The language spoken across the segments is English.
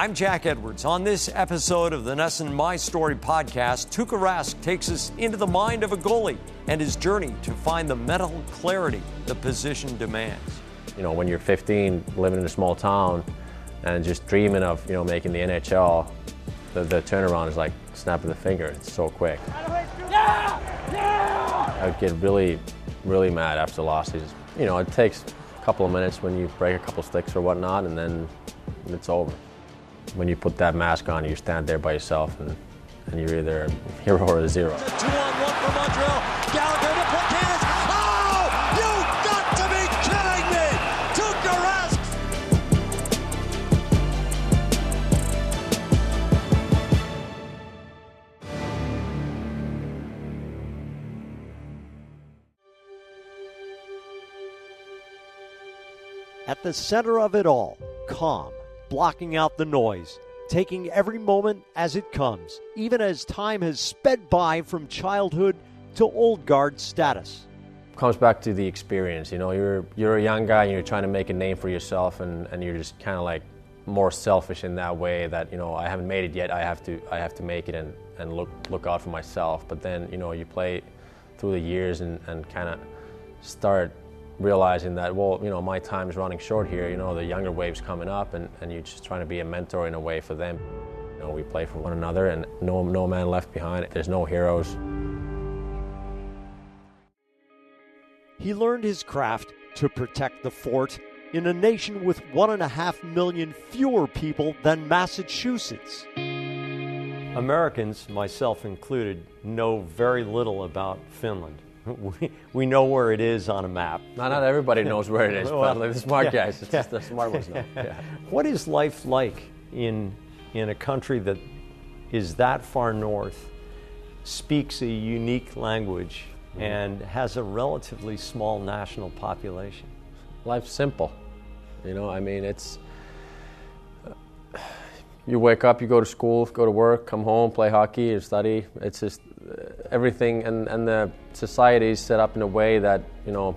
I'm Jack Edwards. On this episode of the NESN My Story podcast, Tuukka Rask takes us into the mind of a goalie and his journey to find the mental clarity the position demands. You know, when you're 15, living in a small town, and just dreaming of you know making the NHL, the, the turnaround is like snap of the finger. It's so quick. I would get really, really mad after losses. You know, it takes a couple of minutes when you break a couple sticks or whatnot, and then it's over when you put that mask on, you stand there by yourself and, and you're either a hero or a zero. Two on one for Montreal. Gallagher to Plekanec. Oh, you've got to be kidding me! Tuukka Rask. At the center of it all, calm, blocking out the noise, taking every moment as it comes, even as time has sped by from childhood to old guard status. Comes back to the experience. You know, you're you're a young guy and you're trying to make a name for yourself, and, and you're just kind of like more selfish in that way that you know I haven't made it yet. I have to I have to make it and, and look look out for myself. But then you know you play through the years and, and kind of start realizing that well you know my time is running short here you know the younger waves coming up and, and you're just trying to be a mentor in a way for them you know we play for one another and no no man left behind there's no heroes He learned his craft to protect the fort in a nation with one and a half million fewer people than Massachusetts. Americans, myself included, know very little about Finland. We, we know where it is on a map. not, not everybody knows where it is, well, but the smart yeah, guys, it's yeah. just the smart ones know. Yeah. What is life like in in a country that is that far north, speaks a unique language, mm-hmm. and has a relatively small national population? life's simple. You know, I mean, it's you wake up, you go to school, go to work, come home, play hockey, study. It's just uh, everything, and and the society is set up in a way that you know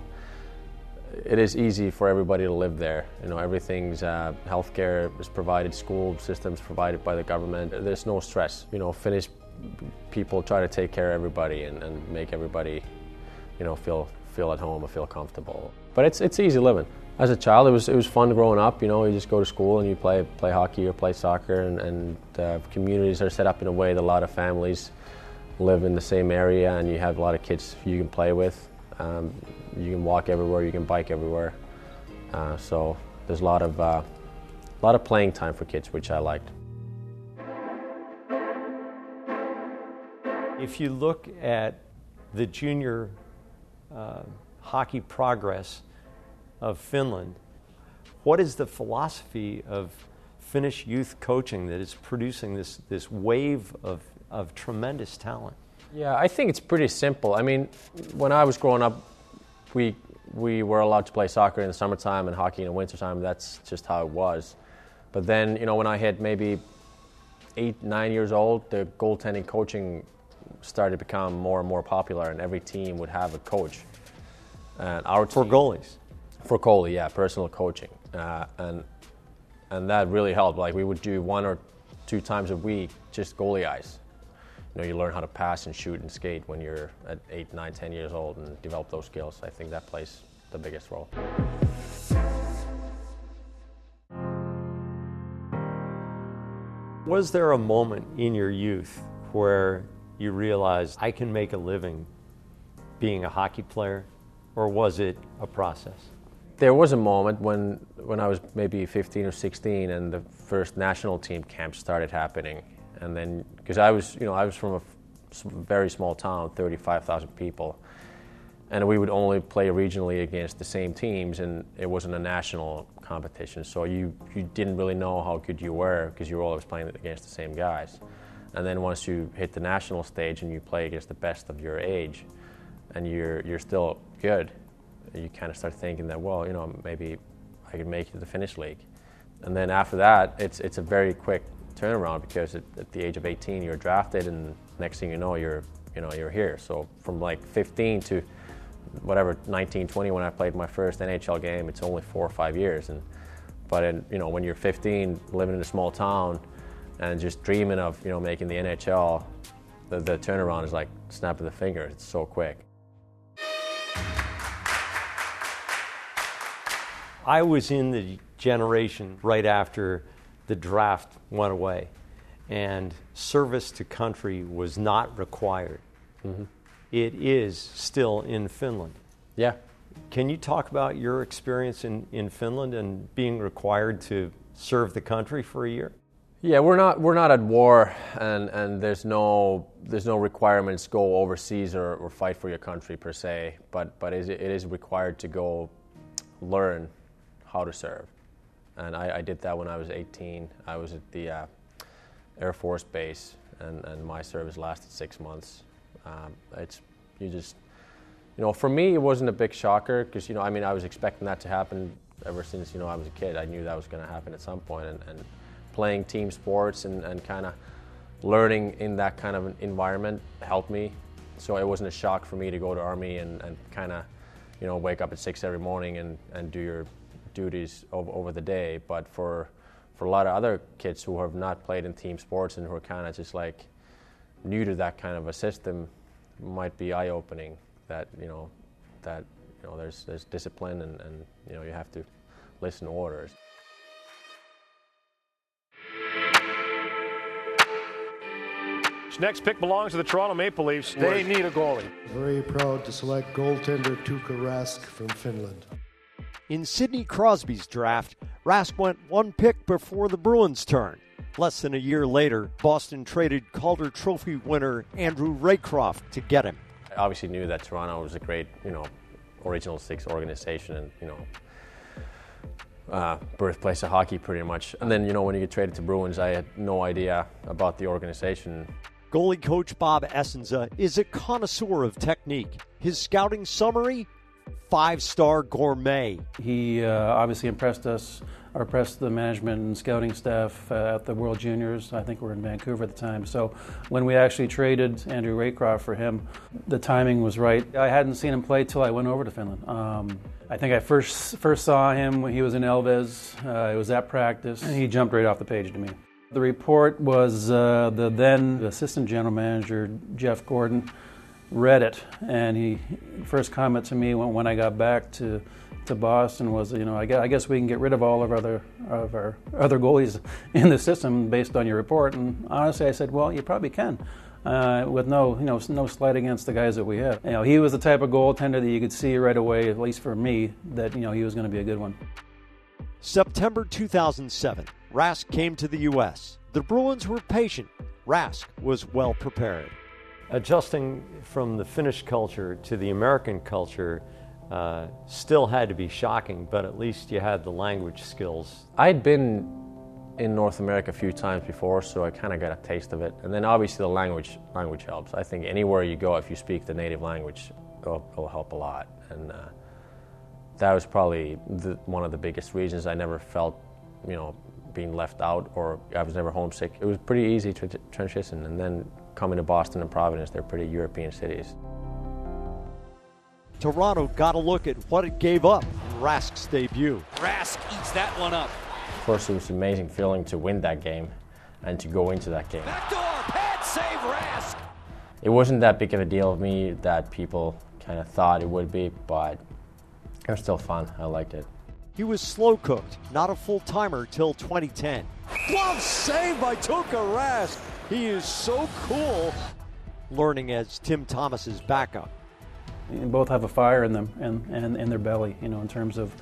it is easy for everybody to live there. You know, everything's uh, healthcare is provided, school systems provided by the government. There's no stress. You know, Finnish people try to take care of everybody and, and make everybody, you know, feel feel at home or feel comfortable. But it's it's easy living. As a child, it was it was fun growing up. You know, you just go to school and you play play hockey or play soccer, and, and uh, communities are set up in a way that a lot of families live in the same area, and you have a lot of kids you can play with. Um, you can walk everywhere, you can bike everywhere. Uh, so there's a lot of uh, a lot of playing time for kids, which I liked. If you look at the junior uh, hockey progress of Finland, what is the philosophy of Finnish youth coaching that is producing this, this wave of, of tremendous talent? Yeah, I think it's pretty simple. I mean, when I was growing up, we we were allowed to play soccer in the summertime and hockey in the wintertime. That's just how it was. But then, you know, when I hit maybe eight, nine years old, the goaltending coaching started to become more and more popular, and every team would have a coach. And our For goalies. For goalie, yeah, personal coaching, uh, and and that really helped. Like we would do one or two times a week, just goalie ice. You know, you learn how to pass and shoot and skate when you're at eight, nine, ten years old, and develop those skills. I think that plays the biggest role. Was there a moment in your youth where you realized I can make a living being a hockey player, or was it a process? There was a moment when when I was maybe 15 or 16, and the first national team camp started happening, and then because I was, you know, I was from a very small town, 35,000 people, and we would only play regionally against the same teams, and it wasn't a national competition. So you you didn't really know how good you were because you were always playing against the same guys. And then once you hit the national stage and you play against the best of your age, and you're you're still good, you kind of start thinking that well, you know, maybe I could make it to the Finnish league. And then after that, it's it's a very quick turnaround because at, the age of 18 you're drafted, and next thing you know you're you know you're here. So from like 15 to whatever 19, 20 when I played my first NHL game, it's only four or five years, and But in, you know, when you're 15, living in a small town, and just dreaming of you know making the NHL, the, the turnaround is like snap of the finger. It's so quick. I was in the generation right after the draft went away, and service to country was not required. Mm-hmm. It is still in Finland. Yeah. Can you talk about your experience in, in Finland and being required to serve the country for a year? Yeah, we're not we're not at war, and, and there's no there's no requirements go overseas or, or fight for your country per se, but but it is required to go learn how to serve, and I, I did that when I was 18. I was at the uh, Air Force Base, and, and my service lasted six months. Um, it's you just you know for me it wasn't a big shocker because you know I mean I was expecting that to happen ever since you know I was a kid. I knew that was going to happen at some point, and, and playing team sports and, and kind of learning in that kind of environment helped me. So it wasn't a shock for me to go to Army and, and kind of, you know, wake up at six every morning and, and do your duties over, over the day. But for, for a lot of other kids who have not played in team sports and who are kind of just like new to that kind of a system, might be eye opening that, you know, that, you know, there's, there's discipline and, and, you know, you have to listen to orders. next pick belongs to the Toronto Maple Leafs. They need a goalie. Very proud to select goaltender Tuukka Rask from Finland. In Sidney Crosby's draft, Rask went one pick before the Bruins' turn. Less than a year later, Boston traded Calder Trophy winner Andrew Raycroft to get him. I obviously knew that Toronto was a great, you know, original six organization and, you know, uh, birthplace of hockey pretty much. And then, you know, when you get traded to Bruins, I had no idea about the organization. Goalie coach Bob Essensa is a connoisseur of technique. His scouting summary five star gourmet. He uh, obviously impressed us, or impressed the management and scouting staff uh, at the World Juniors. I think we are in Vancouver at the time. So when we actually traded Andrew Raycroft for him, the timing was right. I hadn't seen him play till I went over to Finland. Um, I think I first first saw him when he was in Ilves. Uh, it was at practice, and he jumped right off the page to me. The report was uh, the then assistant general manager, Jeff Gorton, read it, and he first comment to me when, when I got back to to Boston was, you know, I guess, I guess we can get rid of all of our other of our other goalies in the system based on your report. And honestly, I said, well, you probably can. Uh, with no, you know, no slight against the guys that we have. You know, he was the type of goaltender that you could see right away, at least for me, that you know he was going to be a good one. September 2007. Rask came to the U.S. The Bruins were patient. Rask was well prepared. Adjusting from the Finnish culture to the American culture uh, still had to be shocking, but at least you had the language skills. I'd been in North America a few times before, so I kind of got a taste of it. And then obviously the language language helps. I think anywhere you go, if you speak the native language, it'll, it'll help a lot. And uh, that was probably the, one of the biggest reasons I never felt, you know, being left out or I was never homesick. It was pretty easy to transition. And then coming to Boston and Providence, they're pretty European cities. Toronto got a look at what it gave up in Rask's debut. Rask eats that one up. Of course, it was an amazing feeling to win that game and to go into that game. Backdoor, pad save Rask. It wasn't that big of a deal of me that people kind of thought it would be, but it was still fun. I liked it. He was slow cooked, not a full timer till 2010. Glove save by Tuukka Rask. He is so cool. Learning as Tim Thomas's backup. And both have a fire in them and, and in their belly, you know, in terms of,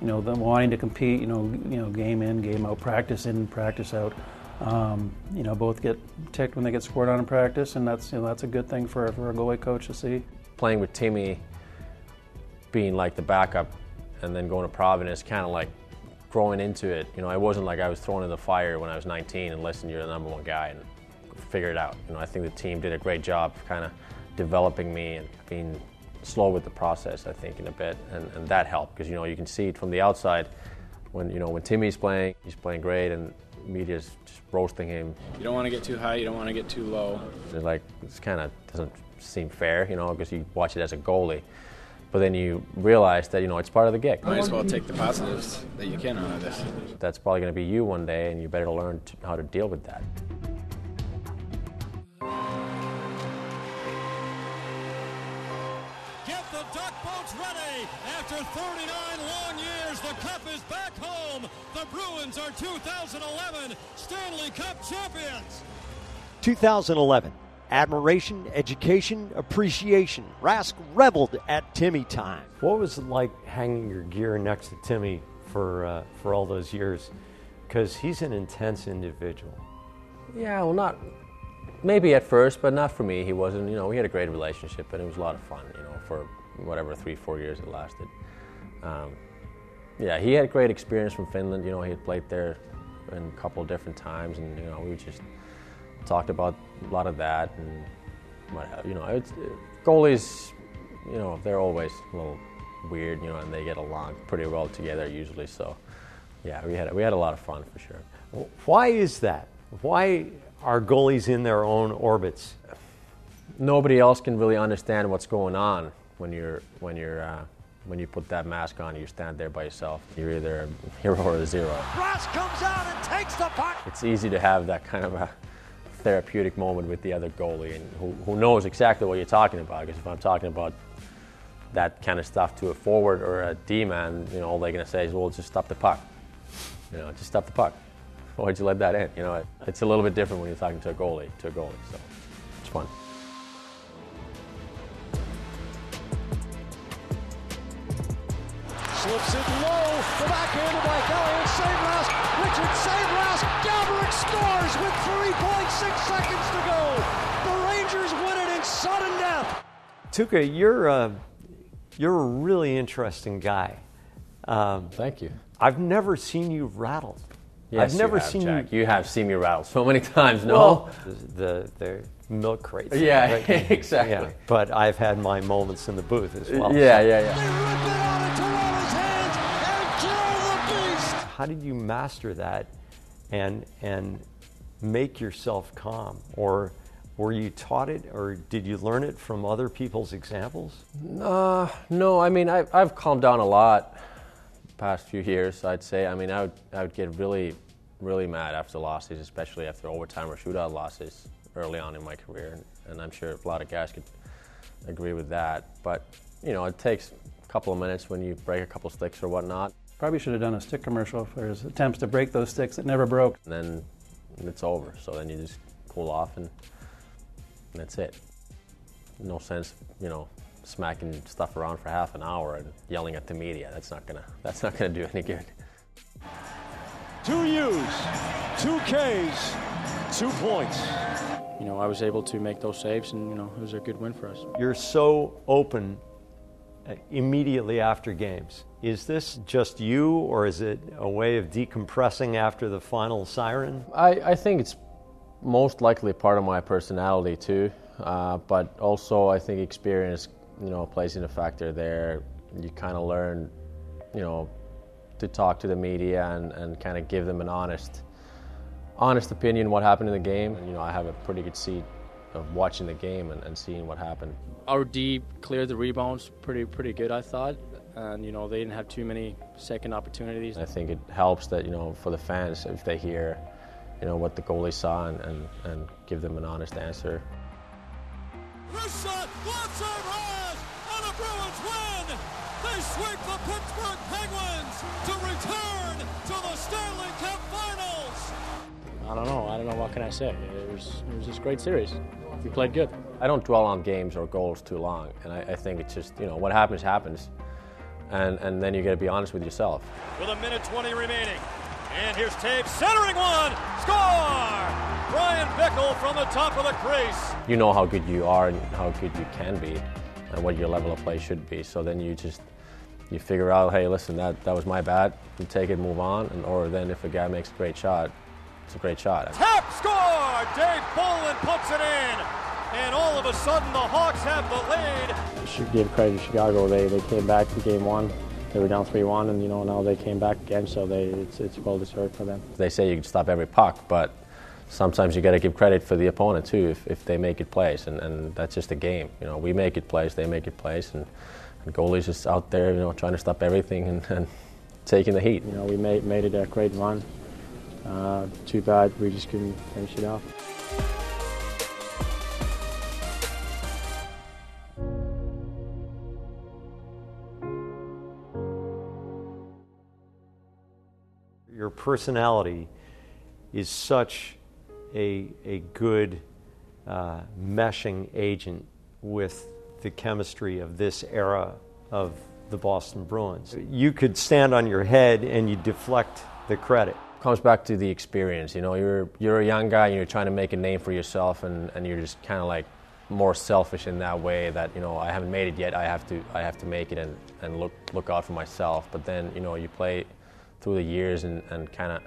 you know, them wanting to compete, you know, you know, game in, game out, practice in, practice out. Um, you know, both get ticked when they get scored on in practice, and that's you know that's a good thing for, for a goalie coach to see. Playing with Timmy, being like the backup, and then going to Providence, kind of like growing into it. You know, it wasn't like I was thrown in the fire when I was 19 and listen, you're the number one guy and figure it out. You know, I think the team did a great job kind of developing me and being slow with the process, I think, in a bit. And, and that helped because, you know, you can see it from the outside when, you know, when Timmy's playing, he's playing great and media's just roasting him. You don't want to get too high, you don't want to get too low. It's like, it's kind of doesn't seem fair, you know, because you watch it as a goalie. but then you realize that you know it's part of the gig. Might as well take the positives that you can out of this. That's probably going to be you one day, and you better learn to, how to deal with that. After 39 long years, the cup is back home. The Bruins are 2011 Stanley Cup champions. 2011. Admiration, education, appreciation. Rask reveled at Timmy time. What was it like hanging your gear next to Timmy for uh, for all those years? Because he's an intense individual. Yeah, well, not maybe at first, but not for me. He wasn't. You know, we had a great relationship, and it was a lot of fun. You know, for whatever three, four years it lasted. Um, yeah, he had great experience from Finland. You know, he had played there in a couple different times, and you know, we just talked about a lot of that and what have you know. It's, goalies, you know, they're always a little weird, you know, and they get along pretty well together usually. So, yeah, we had we had a lot of fun for sure. Why is that? Why are goalies in their own orbits? Nobody else can really understand what's going on when you're when you're uh, when you put that mask on. You stand there by yourself. You're either a hero or a zero. Rask comes out and takes the puck. It's easy to have that kind of a therapeutic moment with the other goalie and who, who knows exactly what you're talking about. Because if I'm talking about that kind of stuff to a forward or a D man, you know, all they're going to say is, well, just stop the puck. You know, just stop the puck. Why'd you let that in? You know, it, it's a little bit different when you're talking to a goalie, to a goalie. So it's fun. Slips it low. The backhand by Callahan. Save Rask. Richard save Rask. Gaborik scores with 3.6 seconds to go. The Rangers win it in sudden death. Tuukka, you're uh, you're a really interesting guy. Um, Thank you. I've never seen you rattled. Yes, I've never you have, seen Jack. you. You have seen me rattle so many times. No. Well, the, the milk crates. Yeah, right? exactly. Yeah, but I've had my moments in the booth as well. yeah, yeah, yeah. They rip it out of Toronto's hands and kill the beast. How did you master that, and and make yourself calm, or were you taught it, or did you learn it from other people's examples? Uh, no, I mean, I've, I've calmed down a lot past few years, I'd say. I mean, I would, I would get really, really mad after losses, especially after overtime or shootout losses early on in my career. And, and I'm sure a lot of guys could agree with that. But, you know, it takes a couple of minutes when you break a couple sticks or whatnot. Probably should have done a stick commercial for his attempts to break those sticks that never broke. And then it's over. So then you just cool off and, and that's it. No sense, you know, smacking stuff around for half an hour and yelling at the media. That's not gonna that's not gonna do any good. Two U's, two K's, two points. You know, I was able to make those saves, and you know, it was a good win for us. You're so open immediately after games. Is this just you, or is it a way of decompressing after the final siren? I, I think it's most likely part of my personality too, uh, but also I think experience, you know, plays in a factor there. You kind of learn, you know, to talk to the media and, and kind of give them an honest, honest opinion what happened in the game. And, you know, I have a pretty good seat of watching the game and, and seeing what happened. Our D cleared the rebounds pretty pretty good, I thought, and you know they didn't have too many second opportunities. I think it helps that, you know, for the fans, if they hear, you know, what the goalie saw and, and, and give them an honest answer. Wrist shot, glove save and the Bruins win. They sweep the Pittsburgh Penguins to return to the Stanley Cup Finals. I don't know. I don't know what can I say. It was it was just a great series. We played good. I don't dwell on games or goals too long, and I, I think it's just you know what happens happens, and and then you got to be honest with yourself. With a minute 20 remaining. And here's Toews centering one. Score! Bryan Bickell from the top of the crease. You know how good you are and how good you can be, and what your level of play should be. So then you just you figure out, hey, listen, that that was my bad. You take it, move on, and or then if a guy makes a great shot, it's a great shot. Tap score! Dave Bolland puts it in. And all of a sudden, the Hawks have the lead. You should give credit to Chicago. They they came back in game one. They were down three one, and you know now they came back again. So they it's it's well deserved for them. They say you can stop every puck, but sometimes you got to give credit for the opponent too if, if they make it plays, and, and that's just a game. You know, we make it plays, they make it plays, and And goalies just out there, you know, trying to stop everything and, and taking the heat. You know, we made made it a great run. Uh, too bad we just couldn't finish it off. Your personality is such a, a good uh, meshing agent with the chemistry of this era of the Boston Bruins. You could stand on your head and you deflect the credit. Comes back to the experience. You know, you're you're a young guy and you're trying to make a name for yourself, and, and you're just kind of like more selfish in that way. That you know, I haven't made it yet. I have to I have to make it and, and look look out for myself. But then you know, you play through the years and, and kind of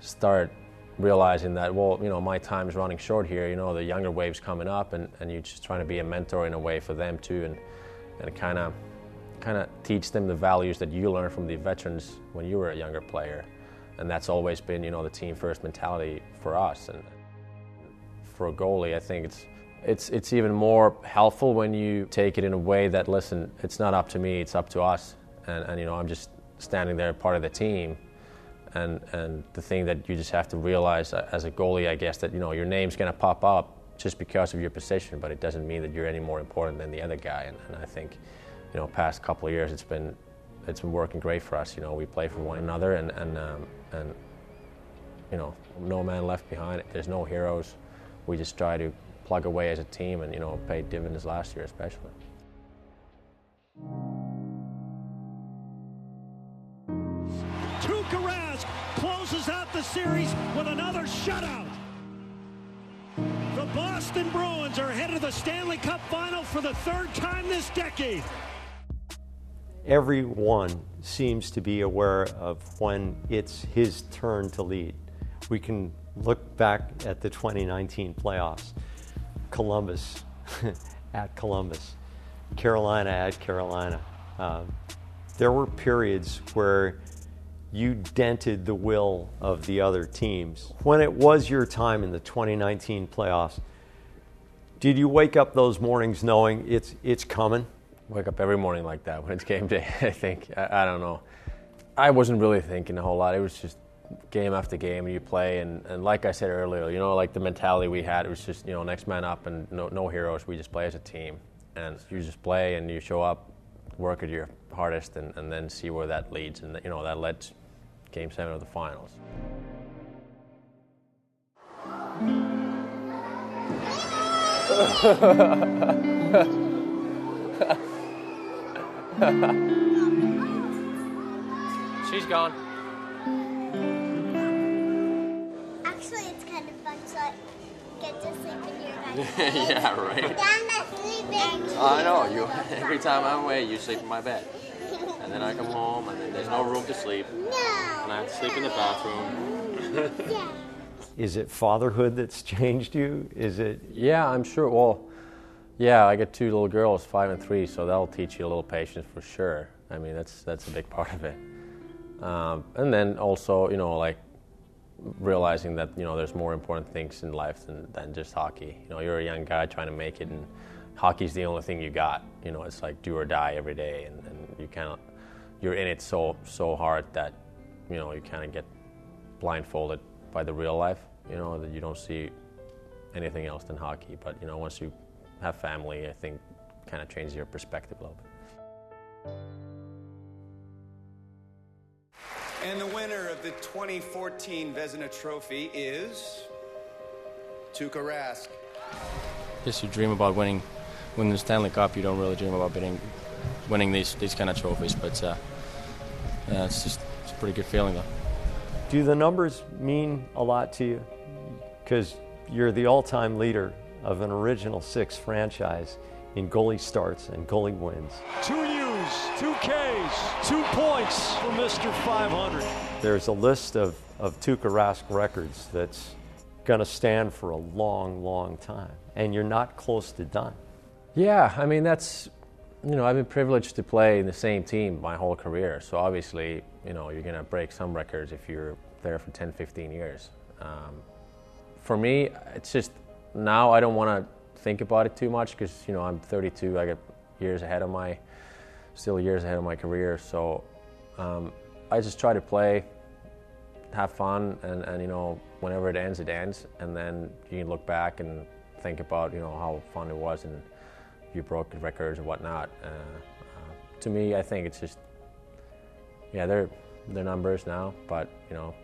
start realizing that well, you know, my time is running short here. You know, the younger waves coming up, and, and you're just trying to be a mentor in a way for them too, and and kind of kind of teach them the values that you learned from the veterans when you were a younger player and that's always been you know the team first mentality for us. And for a goalie i think it's it's it's even more helpful when you take it in a way that listen it's not up to me it's up to us. And, and you know i'm just standing there part of the team. And and the thing that you just have to realize as a goalie i guess that you know your name's going to pop up just because of your position but it doesn't mean that you're any more important than the other guy. And, and i think you know past couple of years it's been it's been working great for us. You know, we play for one another, and and um, and you know, no man left behind. There's no heroes. We just try to plug away as a team, and you know, pay dividends last year especially. Tuukka Rask closes out the series with another shutout. The Boston Bruins are headed to the Stanley Cup Final for the third time this decade. Everyone seems to be aware of when it's his turn to lead. We can look back at the 2019 playoffs. Columbus at Columbus, Carolina at Carolina. Um, there were periods where you dented the will of the other teams. When it was your time in the 2019 playoffs, did you wake up those mornings knowing it's it's coming? Wake up every morning like that when it's game day. I think I, I don't know. I wasn't really thinking a whole lot. It was just game after game, and you play. And, and like I said earlier, you know, like the mentality we had, it was just you know next man up and no, no heroes. We just play as a team, and you just play and you show up, work at your hardest, and, and then see where that leads. And you know that led game seven of the finals. She's gone. Actually, it's kind of fun to like, get to sleep in your bed. yeah, right. I'm sleeping. I know you. Every time I'm away, you sleep in my bed, and then I come home, and then there's no room to sleep, No. and I have to sleep in the bathroom. Yeah. Is it fatherhood that's changed you? Is it Yeah, I'm sure. Well, yeah, I got two little girls, five and three, so that'll teach you a little patience for sure. I mean, that's that's a big part of it. Um, and then also, you know, like realizing that you know there's more important things in life than, than just hockey. You know, you're a young guy trying to make it, and hockey's the only thing you got. You know, it's like do or die every day, and, and you kind of you're in it so so hard that you know you kind of get blindfolded by the real life. You know that you don't see anything else than hockey. But you know, once you have family, I think kind of changes your perspective a little bit. And the winner of the 2014 Vezina Trophy is Tuukka Rask. Yes, you dream about winning, winning the Stanley Cup. You don't really dream about winning, winning these these kind of trophies. But uh, yeah, it's just it's a pretty good feeling though. do the numbers mean a lot to you? Because you're the all-time leader of an original six franchise in goalie starts and goalie wins. Two U's, two K's, two points for Mr. 500. There's a list of, of Tuukka Rask records that's going to stand for a long, long time, and you're not close to done. Yeah, I mean that's you know I've been privileged to play in the same team my whole career. So obviously you know you're gonna break some records if you're there for 10, 15 years. Um, for me, it's just now I don't want to think about it too much because you know I'm 32. I got years ahead of my still years ahead of my career. So um, I just try to play, have fun, and, and you know whenever it ends, it ends, and then you can look back and think about you know how fun it was and you broke records and whatnot. Uh, uh, to me, I think it's just yeah, they're they're numbers now, but you know.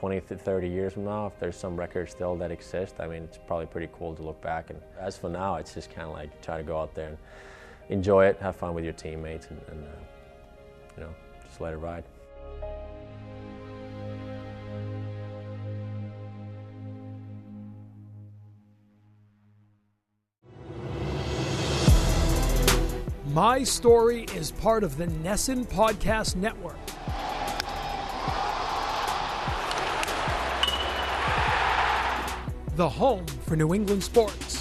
20 to 30 years from now, if there's some records still that exist, I mean, it's probably pretty cool to look back. And as for now, it's just kind of like try to go out there and enjoy it, have fun with your teammates, and, and uh, you know, just let it ride. My Story is part of the NESN Podcast Network. The home for New England sports.